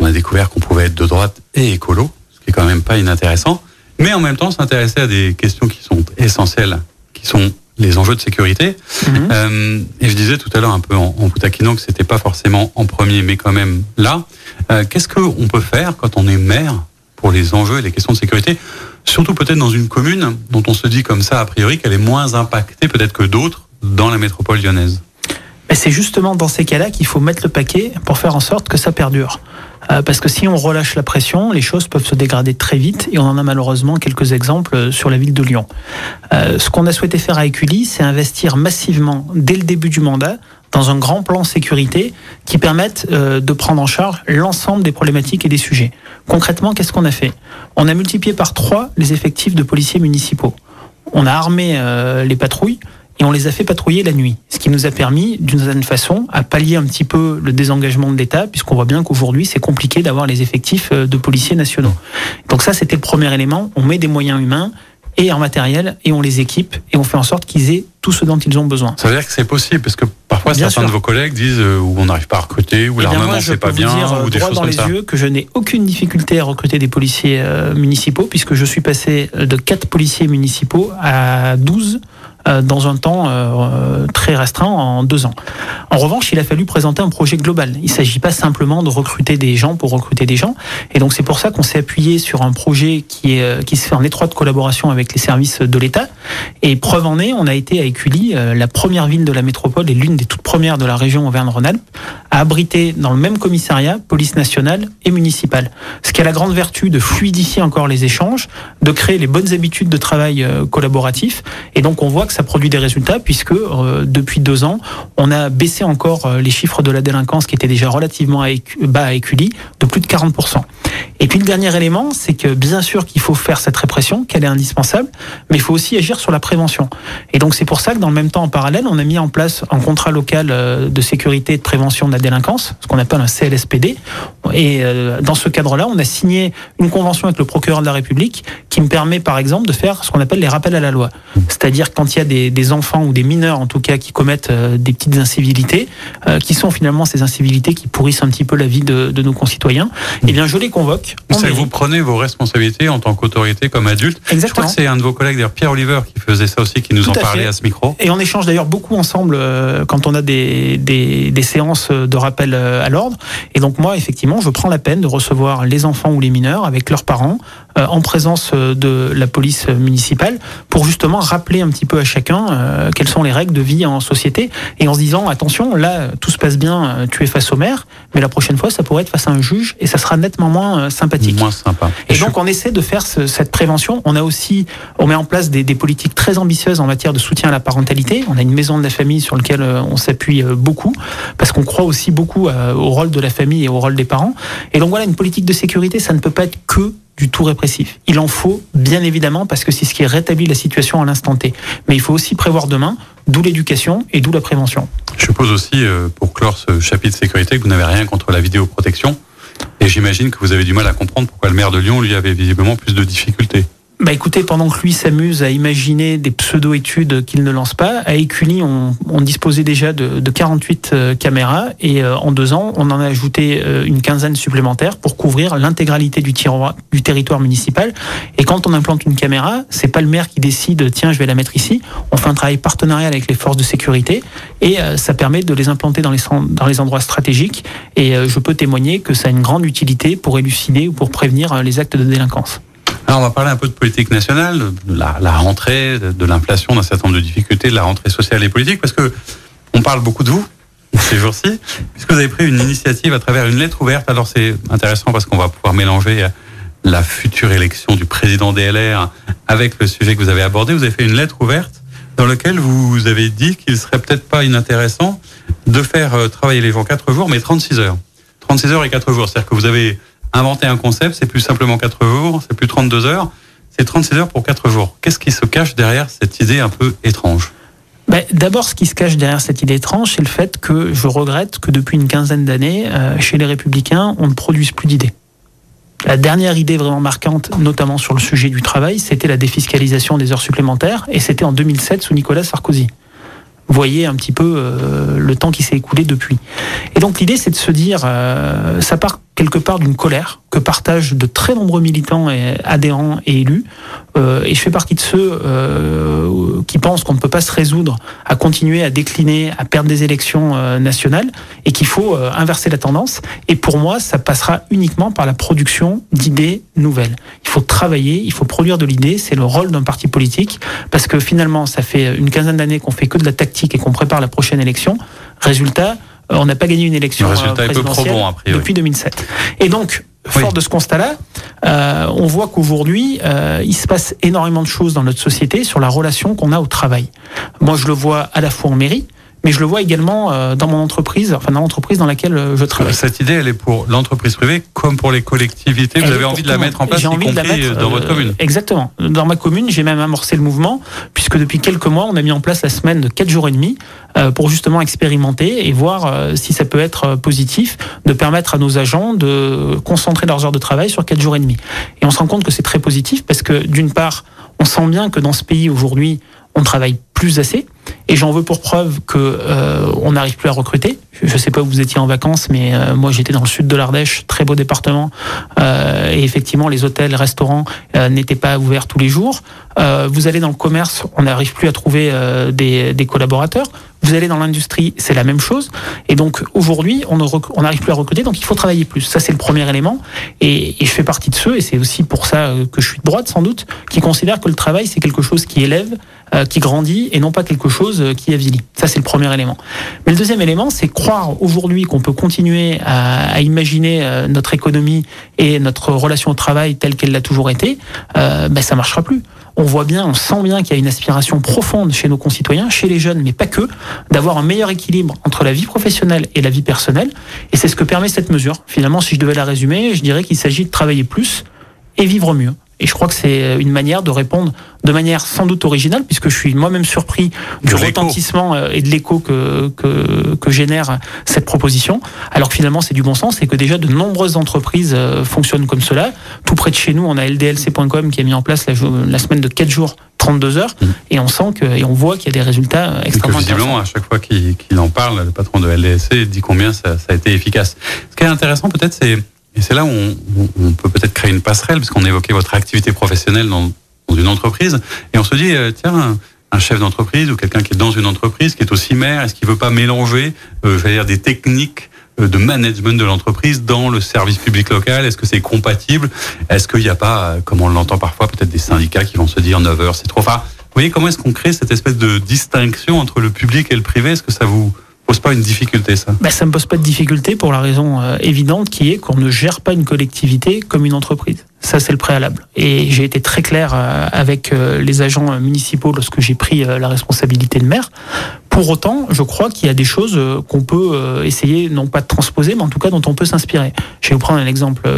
on a découvert qu'on pouvait être de droite et écolo, ce qui est quand même pas inintéressant, mais en même temps s'intéresser à des questions qui sont essentielles, qui sont les enjeux de sécurité. Mhm. Euh, et je disais tout à l'heure un peu en, en que c'était pas forcément en premier, mais quand même là. Euh, Qu'est-ce qu'on peut faire quand on est maire pour les enjeux et les questions de sécurité? Surtout peut-être dans une commune dont on se dit comme ça a priori qu'elle est moins impactée peut-être que d'autres dans la métropole lyonnaise. C'est justement dans ces cas-là qu'il faut mettre le paquet pour faire en sorte que ça perdure. Euh, parce que si on relâche la pression, les choses peuvent se dégrader très vite et on en a malheureusement quelques exemples sur la ville de Lyon. Euh, ce qu'on a souhaité faire à Écully, c'est investir massivement dès le début du mandat dans un grand plan sécurité qui permette euh, de prendre en charge l'ensemble des problématiques et des sujets. Concrètement, qu'est-ce qu'on a fait? On a multiplié par trois les effectifs de policiers municipaux. On a armé les patrouilles et on les a fait patrouiller la nuit, ce qui nous a permis, d'une certaine façon, à pallier un petit peu le désengagement de l'État, puisqu'on voit bien qu'aujourd'hui, c'est compliqué d'avoir les effectifs euh, de policiers nationaux. Donc ça, c'était le premier élément. On met des moyens humains et en matériel et on les équipe et on fait en sorte qu'ils aient tout ce dont ils ont besoin. Ça veut dire que c'est possible parce que parfois certains de vos collègues disent euh, où on n'arrive pas à recruter ou eh l'armement c'est pas bien dire, ou des choses dans comme les ça. yeux que je n'ai aucune difficulté à recruter des policiers euh, municipaux puisque je suis passé de 4 policiers municipaux à 12 euh, dans un temps euh, très restreint en deux ans. En revanche, il a fallu présenter un projet global. Il ne s'agit pas simplement de recruter des gens pour recruter des gens. Et donc c'est pour ça qu'on s'est appuyé sur un projet qui, est, euh, qui se fait en étroite collaboration avec les services de l'État. Et preuve en est, on a été à Écully, la première ville de la métropole et l'une des toutes premières de la région Auvergne-Rhône-Alpes, à abriter dans le même commissariat police nationale et municipale. Ce qui a la grande vertu de fluidifier encore les échanges, de créer les bonnes habitudes de travail collaboratif. Et donc on voit que ça produit des résultats puisque euh, depuis deux ans, on a baissé encore euh, les chiffres de la délinquance qui étaient déjà relativement bas à Écully de plus de 40%. Et puis le dernier élément, c'est que bien sûr qu'il faut faire cette répression, qu'elle est indispensable, mais il faut aussi agir sur la prévention. Et donc c'est pour ça que dans le même temps, en parallèle, on a mis en place un contrat local euh, de sécurité et de prévention de la délinquance, ce qu'on appelle un CLSPD. Et dans ce cadre-là, on a signé une convention avec le procureur de la République qui me permet par exemple de faire ce qu'on appelle les rappels à la loi. C'est-à-dire quand il y a des, enfants ou des mineurs en tout cas qui commettent euh, des petites incivilités, euh, qui sont finalement ces incivilités qui pourrissent un petit peu la vie de, nos concitoyens, eh bien je les convoque. Que vous prenez vos responsabilités en tant qu'autorité comme adulte. Exactement. Je crois que c'est un de vos collègues, d'ailleurs Pierre Oliver, qui faisait ça aussi, qui nous en parlait à ce micro. Et on échange d'ailleurs beaucoup ensemble euh, quand on a des, des, des séances de rappel à l'ordre. Et donc moi, effectivement, je prends la peine de recevoir les enfants ou les mineurs avec leurs parents en présence de la police municipale pour justement rappeler un petit peu à chacun quelles sont les règles de vie en société et en se disant attention, là tout se passe bien, tu es face au maire, mais la prochaine fois ça pourrait être face à un juge et ça sera nettement moins sympathique. Moins sympa. Et, donc on essaie de faire cette prévention. On a aussi, on met en place des, des politiques très ambitieuses en matière de soutien à la parentalité. On a une maison de la famille sur laquelle on s'appuie beaucoup parce qu'on croit aussi beaucoup au rôle de la famille et au rôle des parents. Et donc voilà, une politique de sécurité, ça ne peut pas être que du tout répressif. Il en faut, bien évidemment, parce que c'est ce qui rétablit la situation à l'instant T. Mais il faut aussi prévoir demain, d'où l'éducation et d'où la prévention. Je suppose aussi, euh, pour clore ce chapitre sécurité, que vous n'avez rien contre la vidéoprotection. Et j'imagine que vous avez du mal à comprendre pourquoi le maire de Lyon, lui, avait visiblement plus de difficultés. Bah écoutez, pendant que lui s'amuse à imaginer des pseudo-études qu'il ne lance pas, à Écully, on, on disposait déjà de, de 48 euh, caméras et euh, en deux ans, on en a ajouté euh, une quinzaine supplémentaires pour couvrir l'intégralité du, du territoire municipal. Et quand on implante une caméra, c'est pas le maire qui décide, tiens, je vais la mettre ici. On fait un travail partenarial avec les forces de sécurité et ça permet de les implanter dans les, dans les endroits stratégiques. Et je peux témoigner que ça a une grande utilité pour élucider ou pour prévenir les actes de délinquance. Alors on va parler un peu de politique nationale, de la, la rentrée, de, l'inflation, d'un certain nombre de difficultés, de la rentrée sociale et politique, parce que on parle beaucoup de vous ces jours-ci, puisque vous avez pris une initiative à travers une lettre ouverte? Alors c'est intéressant parce qu'on va pouvoir mélanger la future élection du président DLR avec le sujet que vous avez abordé. Vous avez fait une lettre ouverte dans laquelle vous avez dit qu'il serait peut-être pas inintéressant de faire euh, travailler les gens 4 jours, mais 36 heures. 36 heures et 4 jours. C'est-à-dire que vous avez inventer un concept, c'est plus simplement 4 jours, c'est plus 32 heures, c'est 36 heures pour 4 jours. Qu'est-ce qui se cache derrière cette idée un peu étrange? Ben, D'abord, ce qui se cache derrière cette idée étrange, c'est le fait que je regrette que depuis une quinzaine d'années, euh, chez les républicains, on ne produise plus d'idées. La dernière idée vraiment marquante, notamment sur le sujet du travail, c'était la défiscalisation des heures supplémentaires, et c'était en 2007 sous Nicolas Sarkozy voyez un petit peu euh, le temps qui s'est écoulé depuis. Et donc l'idée, c'est de se dire, euh, ça part quelque part d'une colère que partagent de très nombreux militants et adhérents et élus. Euh, et je fais partie de ceux euh, qui pensent qu'on ne peut pas se résoudre à continuer à décliner, à perdre des élections euh, nationales et qu'il faut euh, inverser la tendance. Et pour moi, ça passera uniquement par la production d'idées nouvelles. Il faut travailler, il faut produire de l'idée. C'est le rôle d'un parti politique parce que finalement, ça fait une quinzaine d'années qu'on fait que de la tactique et qu'on prépare la prochaine élection. Résultat, on n'a pas gagné une élection euh, présidentielle depuis 2007. Et donc, fort de ce constat-là, euh, on voit qu'aujourd'hui, euh, il se passe énormément de choses dans notre société sur la relation qu'on a au travail. Moi, je le vois à la fois en mairie, mais je le vois également euh, dans mon entreprise, enfin dans l'entreprise dans laquelle euh, je travaille. Cette idée, elle est pour l'entreprise privée comme pour les collectivités. Vous avez envie de la mettre en place, y compris dans votre commune. Exactement. Dans ma commune, j'ai même amorcé le mouvement, puisque depuis quelques mois, on a mis en place la semaine de 4 jours et demi pour justement expérimenter et voir si ça peut être positif de permettre à nos agents de concentrer leurs heures de travail sur 4 jours et demi. Et on se rend compte que c'est très positif parce que d'une part, on sent bien que dans ce pays aujourd'hui, on travaille plus assez. Et j'en veux pour preuve que euh, on n'arrive plus à recruter. Je ne sais pas où vous étiez en vacances, mais euh, moi j'étais dans le sud de l'Ardèche, très beau département, euh, et effectivement les hôtels, restaurants n'étaient pas ouverts tous les jours. Vous allez dans le commerce, on n'arrive plus à trouver des, collaborateurs. Vous allez dans l'industrie, c'est la même chose. Et donc aujourd'hui, on n'arrive plus à recruter, donc il faut travailler plus. Ça c'est le premier élément. Et, je fais partie de ceux, et c'est aussi pour ça que je suis de droite sans doute, qui considèrent que le travail c'est quelque chose qui élève, qui grandit, et non pas quelque chose qui avilit. Ça c'est le premier élément. Mais le deuxième élément, c'est croire aujourd'hui qu'on peut continuer à, imaginer euh, notre économie et notre relation au travail telle qu'elle l'a toujours été, euh, ben ça marchera plus. On voit bien, on sent bien qu'il y a une aspiration profonde chez nos concitoyens, chez les jeunes, mais pas que, d'avoir un meilleur équilibre entre la vie professionnelle et la vie personnelle. Et c'est ce que permet cette mesure. Finalement, si je devais la résumer, je dirais qu'il s'agit de travailler plus et vivre mieux. Et je crois que c'est une manière de répondre de manière sans doute originale, puisque je suis moi-même surpris du retentissement euh, et de l'écho que, que, que, génère cette proposition, alors que finalement c'est du bon sens et que déjà de nombreuses entreprises euh, fonctionnent comme cela. Tout près de chez nous, on a ldlc.com qui a mis en place la, la semaine de 4 jours 32 heures. Mmh. et on sent que et on voit qu'il y a des résultats euh, extrêmement visiblement à chaque fois qu'il qu en parle le patron de LDLC dit combien ça, ça a été efficace. Ce qui est intéressant peut-être c'est et c'est là où on, on peut peut-être créer une passerelle, parce qu'on évoquait votre activité professionnelle dans, dans, une entreprise, et on se dit, euh, tiens, un chef d'entreprise ou quelqu'un qui est dans une entreprise, qui est aussi maire, est-ce qu'il veut pas mélanger, euh, je vais dire, des techniques de management de l'entreprise dans le service public local? Est-ce que c'est compatible? Est-ce qu'il n'y a pas, comme on l'entend parfois, peut-être des syndicats qui vont se dire 9 heures, c'est trop. Enfin, vous voyez comment est-ce qu'on crée cette espèce de distinction entre le public et le privé? Est-ce que ça vous pose pas une difficulté ça? Ben, Ça me pose pas de difficulté pour la raison euh, évidente qui est qu'on ne gère pas une collectivité comme une entreprise. Ça, c'est le préalable. Et j'ai été très clair euh, avec euh, les agents municipaux lorsque j'ai pris la responsabilité de maire. Pour autant, je crois qu'il y a des choses qu'on peut essayer, non pas de transposer, mais en tout cas dont on peut s'inspirer. Je vais vous prendre un exemple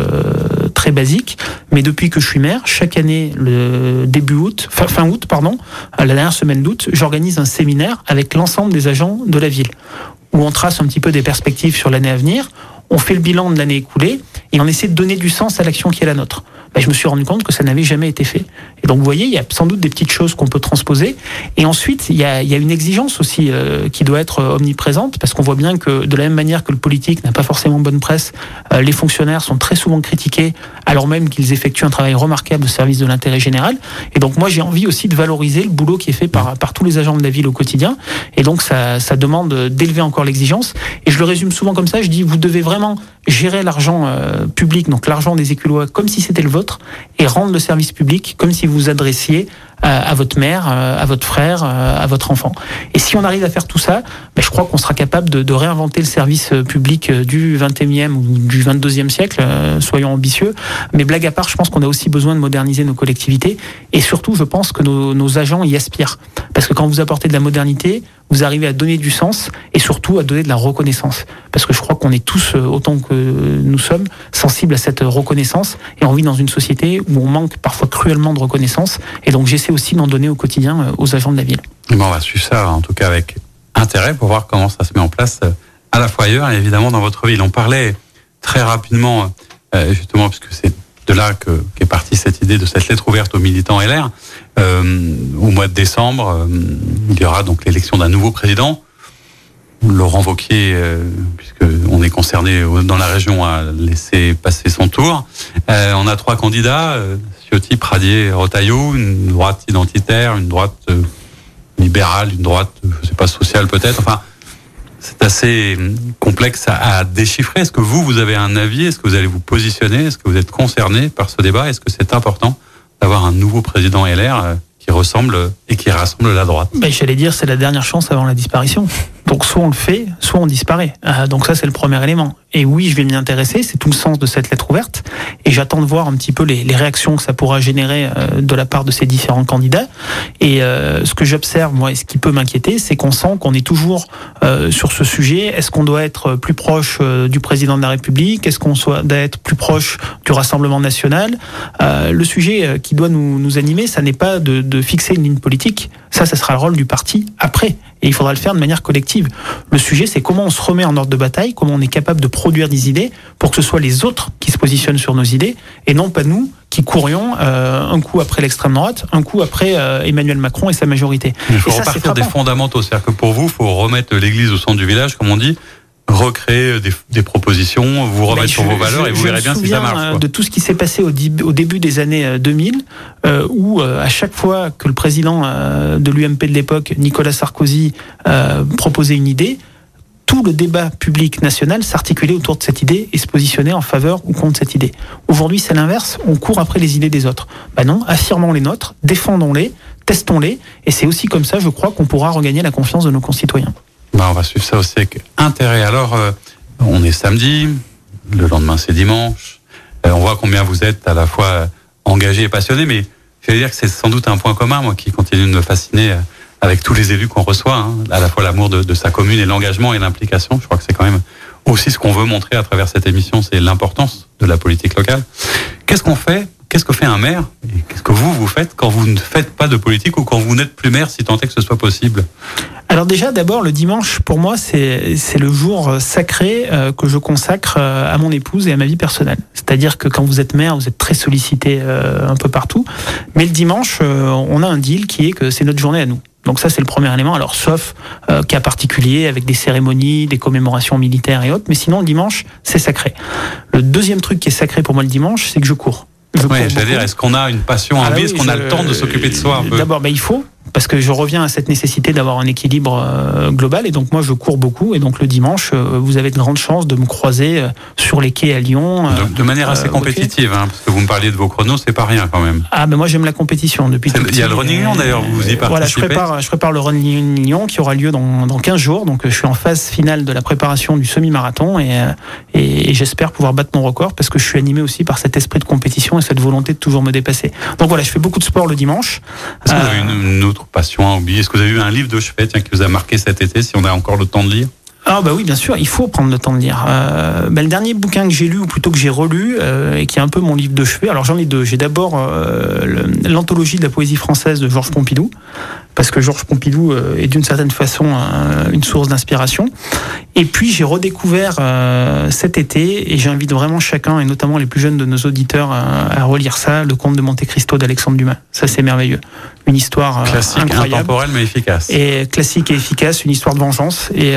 très basique, mais depuis que je suis maire, chaque année, le début août, fin, fin août, pardon, la dernière semaine d'août, j'organise un séminaire avec l'ensemble des agents de la ville où on trace un petit peu des perspectives sur l'année à venir, on fait le bilan de l'année écoulée et on essaie de donner du sens à l'action qui est la nôtre. Ben, je me suis rendu compte que ça n'avait jamais été fait. Et donc, vous voyez, il y a sans doute des petites choses qu'on peut transposer. Et ensuite, il y a, il y a une exigence aussi euh, qui doit être omniprésente, parce qu'on voit bien que de la même manière que le politique n'a pas forcément bonne presse, euh, les fonctionnaires sont très souvent critiqués, alors même qu'ils effectuent un travail remarquable au service de l'intérêt général. Et donc, moi, j'ai envie aussi de valoriser le boulot qui est fait par, par tous les agents de la ville au quotidien. Et donc, ça, ça demande d'élever encore l'exigence. Et je le résume souvent comme ça, je dis, vous devez vraiment gérer l'argent euh, public, donc l'argent des éculois, comme si c'était le vôtre, et rendre le service public comme si vous adressiez à, votre mère, euh, à votre frère, euh, à votre enfant. Et si on arrive à faire tout ça, ben, je crois qu'on sera capable de, de, réinventer le service public du 21e ou du 22e siècle, soyons ambitieux. Mais blague à part, je pense qu'on a aussi besoin de moderniser nos collectivités, et surtout, je pense que nos, nos agents y aspirent. Parce que quand vous apportez de la modernité, vous arrivez à donner du sens et surtout à donner de la reconnaissance. Parce que je crois qu'on est tous, euh, autant que nous sommes, sensibles à cette reconnaissance et on vit dans une société où on manque parfois cruellement de reconnaissance. Et donc j'essaie aussi d'en donner au quotidien euh, aux agents de la ville. Bon, on va suivre ça en tout cas avec intérêt pour voir comment ça se met en place euh, à la fois ailleurs et évidemment dans votre ville. On parlait très rapidement, justement, puisque c'est de là qu'est partie cette idée de cette lettre ouverte aux militants LR. Euh, au mois de décembre, euh, il y aura donc l'élection d'un nouveau président. Laurent Vauquier, euh, puisqu'on est concerné dans la région, a laissé passer son tour. Euh, on a trois candidats, euh, Ciotti, Pradier, Rotaillot, une droite identitaire, une droite libérale, une droite, je sais pas, sociale peut-être. Enfin, c'est assez complexe à, à déchiffrer. Est-ce que vous, vous avez un avis? Est-ce que vous allez vous positionner? Est-ce que vous êtes concerné par ce débat? Est-ce que c'est important d'avoir un nouveau président LR qui ressemble et qui rassemble la droite? Ben, J'allais dire, c'est la dernière chance avant la disparition. Donc soit on le fait, soit on disparaît. Euh, donc ça c'est le premier élément. Et oui, je vais m'y intéresser, c'est tout le sens de cette lettre ouverte. Et j'attends de voir un petit peu les, les, réactions que ça pourra générer euh, de la part de ces différents candidats. Et euh, ce que j'observe, moi, et ce qui peut m'inquiéter, c'est qu'on sent qu'on est toujours euh, sur ce sujet. Est-ce qu'on doit être plus proche euh, du président de la République? Est-ce qu'on doit être plus proche du Rassemblement national? Euh, Le sujet qui doit nous, nous animer, ça n'est pas de, de fixer une ligne politique. Ça, ça sera le rôle du parti après. Et il faudra le faire de manière collective. Le sujet, c'est comment on se remet en ordre de bataille, comment on est capable de produire des idées pour que ce soit les autres qui se positionnent sur nos idées et non pas nous qui courions euh, un coup après l'extrême droite, un coup après euh, Emmanuel Macron et sa majorité. Il faut et repartir ça, des fondamentaux. C'est-à-dire que pour vous, il faut remettre l'église au centre du village, comme on dit, recréer des, des, propositions, vous remettre sur vos valeurs je, et vous verrez bien si ça marche. Quoi. De tout ce qui s'est passé au, au, début des années 2000, euh, où euh, à chaque fois que le président euh, de l'UMP de l'époque, Nicolas Sarkozy, euh, proposait une idée, tout le débat public national s'articulait autour de cette idée et se positionnait en faveur ou contre cette idée. Aujourd'hui, c'est l'inverse, on court après les idées des autres. Ben non, affirmons les nôtres, défendons-les, testons-les, et c'est aussi comme ça, je crois, qu'on pourra regagner la confiance de nos concitoyens. Ben, on va suivre ça aussi avec intérêt. Alors, euh, on est samedi, le lendemain c'est dimanche. Euh, on voit combien vous êtes à la fois engagé et passionné, mais je vais dire que c'est sans doute un point commun, moi, qui continue de me fasciner euh, avec tous les élus qu'on reçoit, hein, à la fois l'amour de, de, sa commune et l'engagement et l'implication. Je crois que c'est quand même aussi ce qu'on veut montrer à travers cette émission, c'est l'importance de la politique locale. Qu'est-ce qu'on fait Qu'est-ce que fait un maire qu'est-ce que vous, vous faites quand vous ne faites pas de politique ou quand vous n'êtes plus maire, si tant est que ce soit possible alors déjà, d'abord, le dimanche, pour moi, c'est le jour sacré euh, que je consacre euh, à mon épouse et à ma vie personnelle. C'est-à-dire que quand vous êtes mère, vous êtes très sollicité euh, un peu partout. Mais le dimanche, euh, on a un deal qui est que c'est notre journée à nous. Donc ça, c'est le premier élément. Alors, sauf euh, cas particulier, avec des cérémonies, des commémorations militaires et autres. Mais sinon, le dimanche, c'est sacré. Le deuxième truc qui est sacré pour moi le dimanche, c'est que je cours. Je oui, dire, est-ce qu'on a une passion, ah, oui, est-ce qu'on a le temps de s'occuper de soi un peu D'abord, ben, il faut, parce que je reviens à cette nécessité d'avoir un équilibre euh, global. Et donc moi, je cours beaucoup. Et donc le dimanche, euh, vous avez de grandes chances de me croiser euh, sur les quais à Lyon. De, de manière assez compétitive, hein, parce que vous me parliez de vos chronos, c'est pas rien quand même. Ah ben moi j'aime la compétition depuis. Il y a le Running Lyon d'ailleurs, vous y participez. Voilà, je prépare, je prépare le Running Lyon qui aura lieu dans, dans 15 jours. Donc je suis en phase finale de la préparation du semi-marathon et, et, et j'espère pouvoir battre mon record parce que je suis animé aussi par cet esprit de compétition et cette volonté de toujours me dépasser. Donc voilà, je fais beaucoup de sport le dimanche. Est-ce que vous avez une, une autre passion à oublier Est-ce que vous avez eu un livre de chevet qui vous a marqué cet été, si on a encore le temps de lire? Ah bah oui, bien sûr, il faut prendre le temps de lire. Euh, bah, le dernier bouquin que j'ai lu, ou plutôt que j'ai relu, euh, et qui est un peu mon livre de chevet, alors j'en ai deux. J'ai d'abord euh, l'anthologie de la poésie française de Georges Pompidou, parce que Georges Pompidou euh, est d'une certaine façon euh, une source d'inspiration. Et puis j'ai redécouvert euh, cet été, et j'invite vraiment chacun, et notamment les plus jeunes de nos auditeurs, à relire ça, Le Comte de Monte Cristo d'Alexandre Dumas. Ça c'est merveilleux. Une histoire classique, incroyable. intemporelle mais efficace. Et classique et efficace, une histoire de vengeance, et,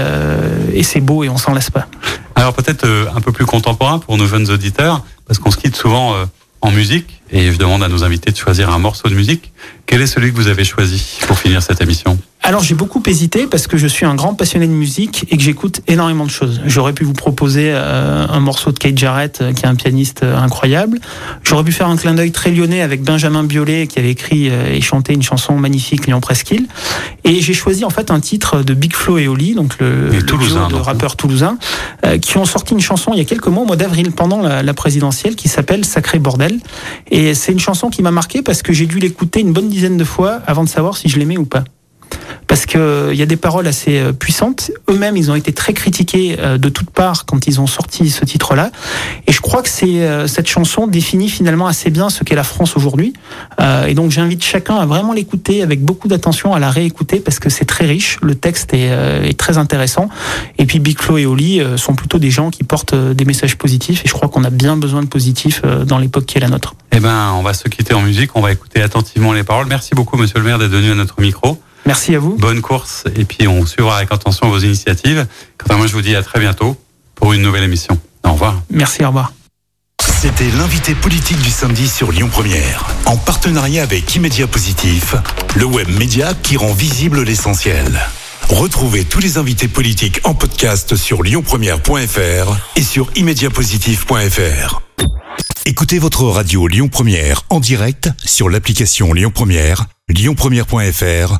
et c'est beau et on s'en lasse pas. Alors peut-être un peu plus contemporain pour nos jeunes auditeurs, parce qu'on se quitte souvent en musique, et je demande à nos invités de choisir un morceau de musique. Quel est celui que vous avez choisi pour finir cette émission? Alors j'ai beaucoup hésité parce que je suis un grand passionné de musique et que j'écoute énormément de choses. J'aurais pu vous proposer euh, un morceau de Kate Jarrett, euh, qui est un pianiste euh, incroyable. J'aurais pu faire un clin d'œil très lyonnais avec Benjamin Biolay, qui avait écrit et chanté une chanson magnifique, Lyon Presqu'île. Et j'ai choisi en fait un titre de Big Flo et Oli, donc le, le Toulousain, de rappeurs toulousains, qui ont sorti une chanson il y a quelques mois, au mois d'avril, pendant la, la présidentielle, qui s'appelle Sacré Bordel. Et c'est une chanson qui m'a marqué parce que j'ai dû l'écouter une bonne dizaine de fois avant de savoir si je l'aimais ou pas parce qu'il y a des paroles assez puissantes. Eux-mêmes, ils ont été très critiqués de toutes parts quand ils ont sorti ce titre-là. Et je crois que cette chanson définit finalement assez bien ce qu'est la France aujourd'hui. Et donc j'invite chacun à vraiment l'écouter avec beaucoup d'attention, à la réécouter parce que c'est très riche. Le texte est, très intéressant. Et puis Big Flo et Oli sont plutôt des gens qui portent des messages positifs. Et je crois qu'on a bien besoin de positifs dans l'époque qui est la nôtre. Eh ben, on va se quitter en musique. On va écouter attentivement les paroles. Merci beaucoup, Monsieur le Maire, d'être venu à notre micro. Merci à vous. Bonne course et puis on suivra avec attention vos initiatives. Quant à moi, je vous dis à très bientôt pour une nouvelle émission. Au revoir. Merci, au revoir. C'était l'invité politique du samedi sur Lyon Première, en partenariat avec Immédia Positif, le web média qui rend visible l'essentiel. Retrouvez tous les invités politiques en podcast sur lyonpremière.fr et sur immédiapositif.fr. Écoutez votre radio Lyon Première en direct sur l'application Lyon Première, lyonpremière.fr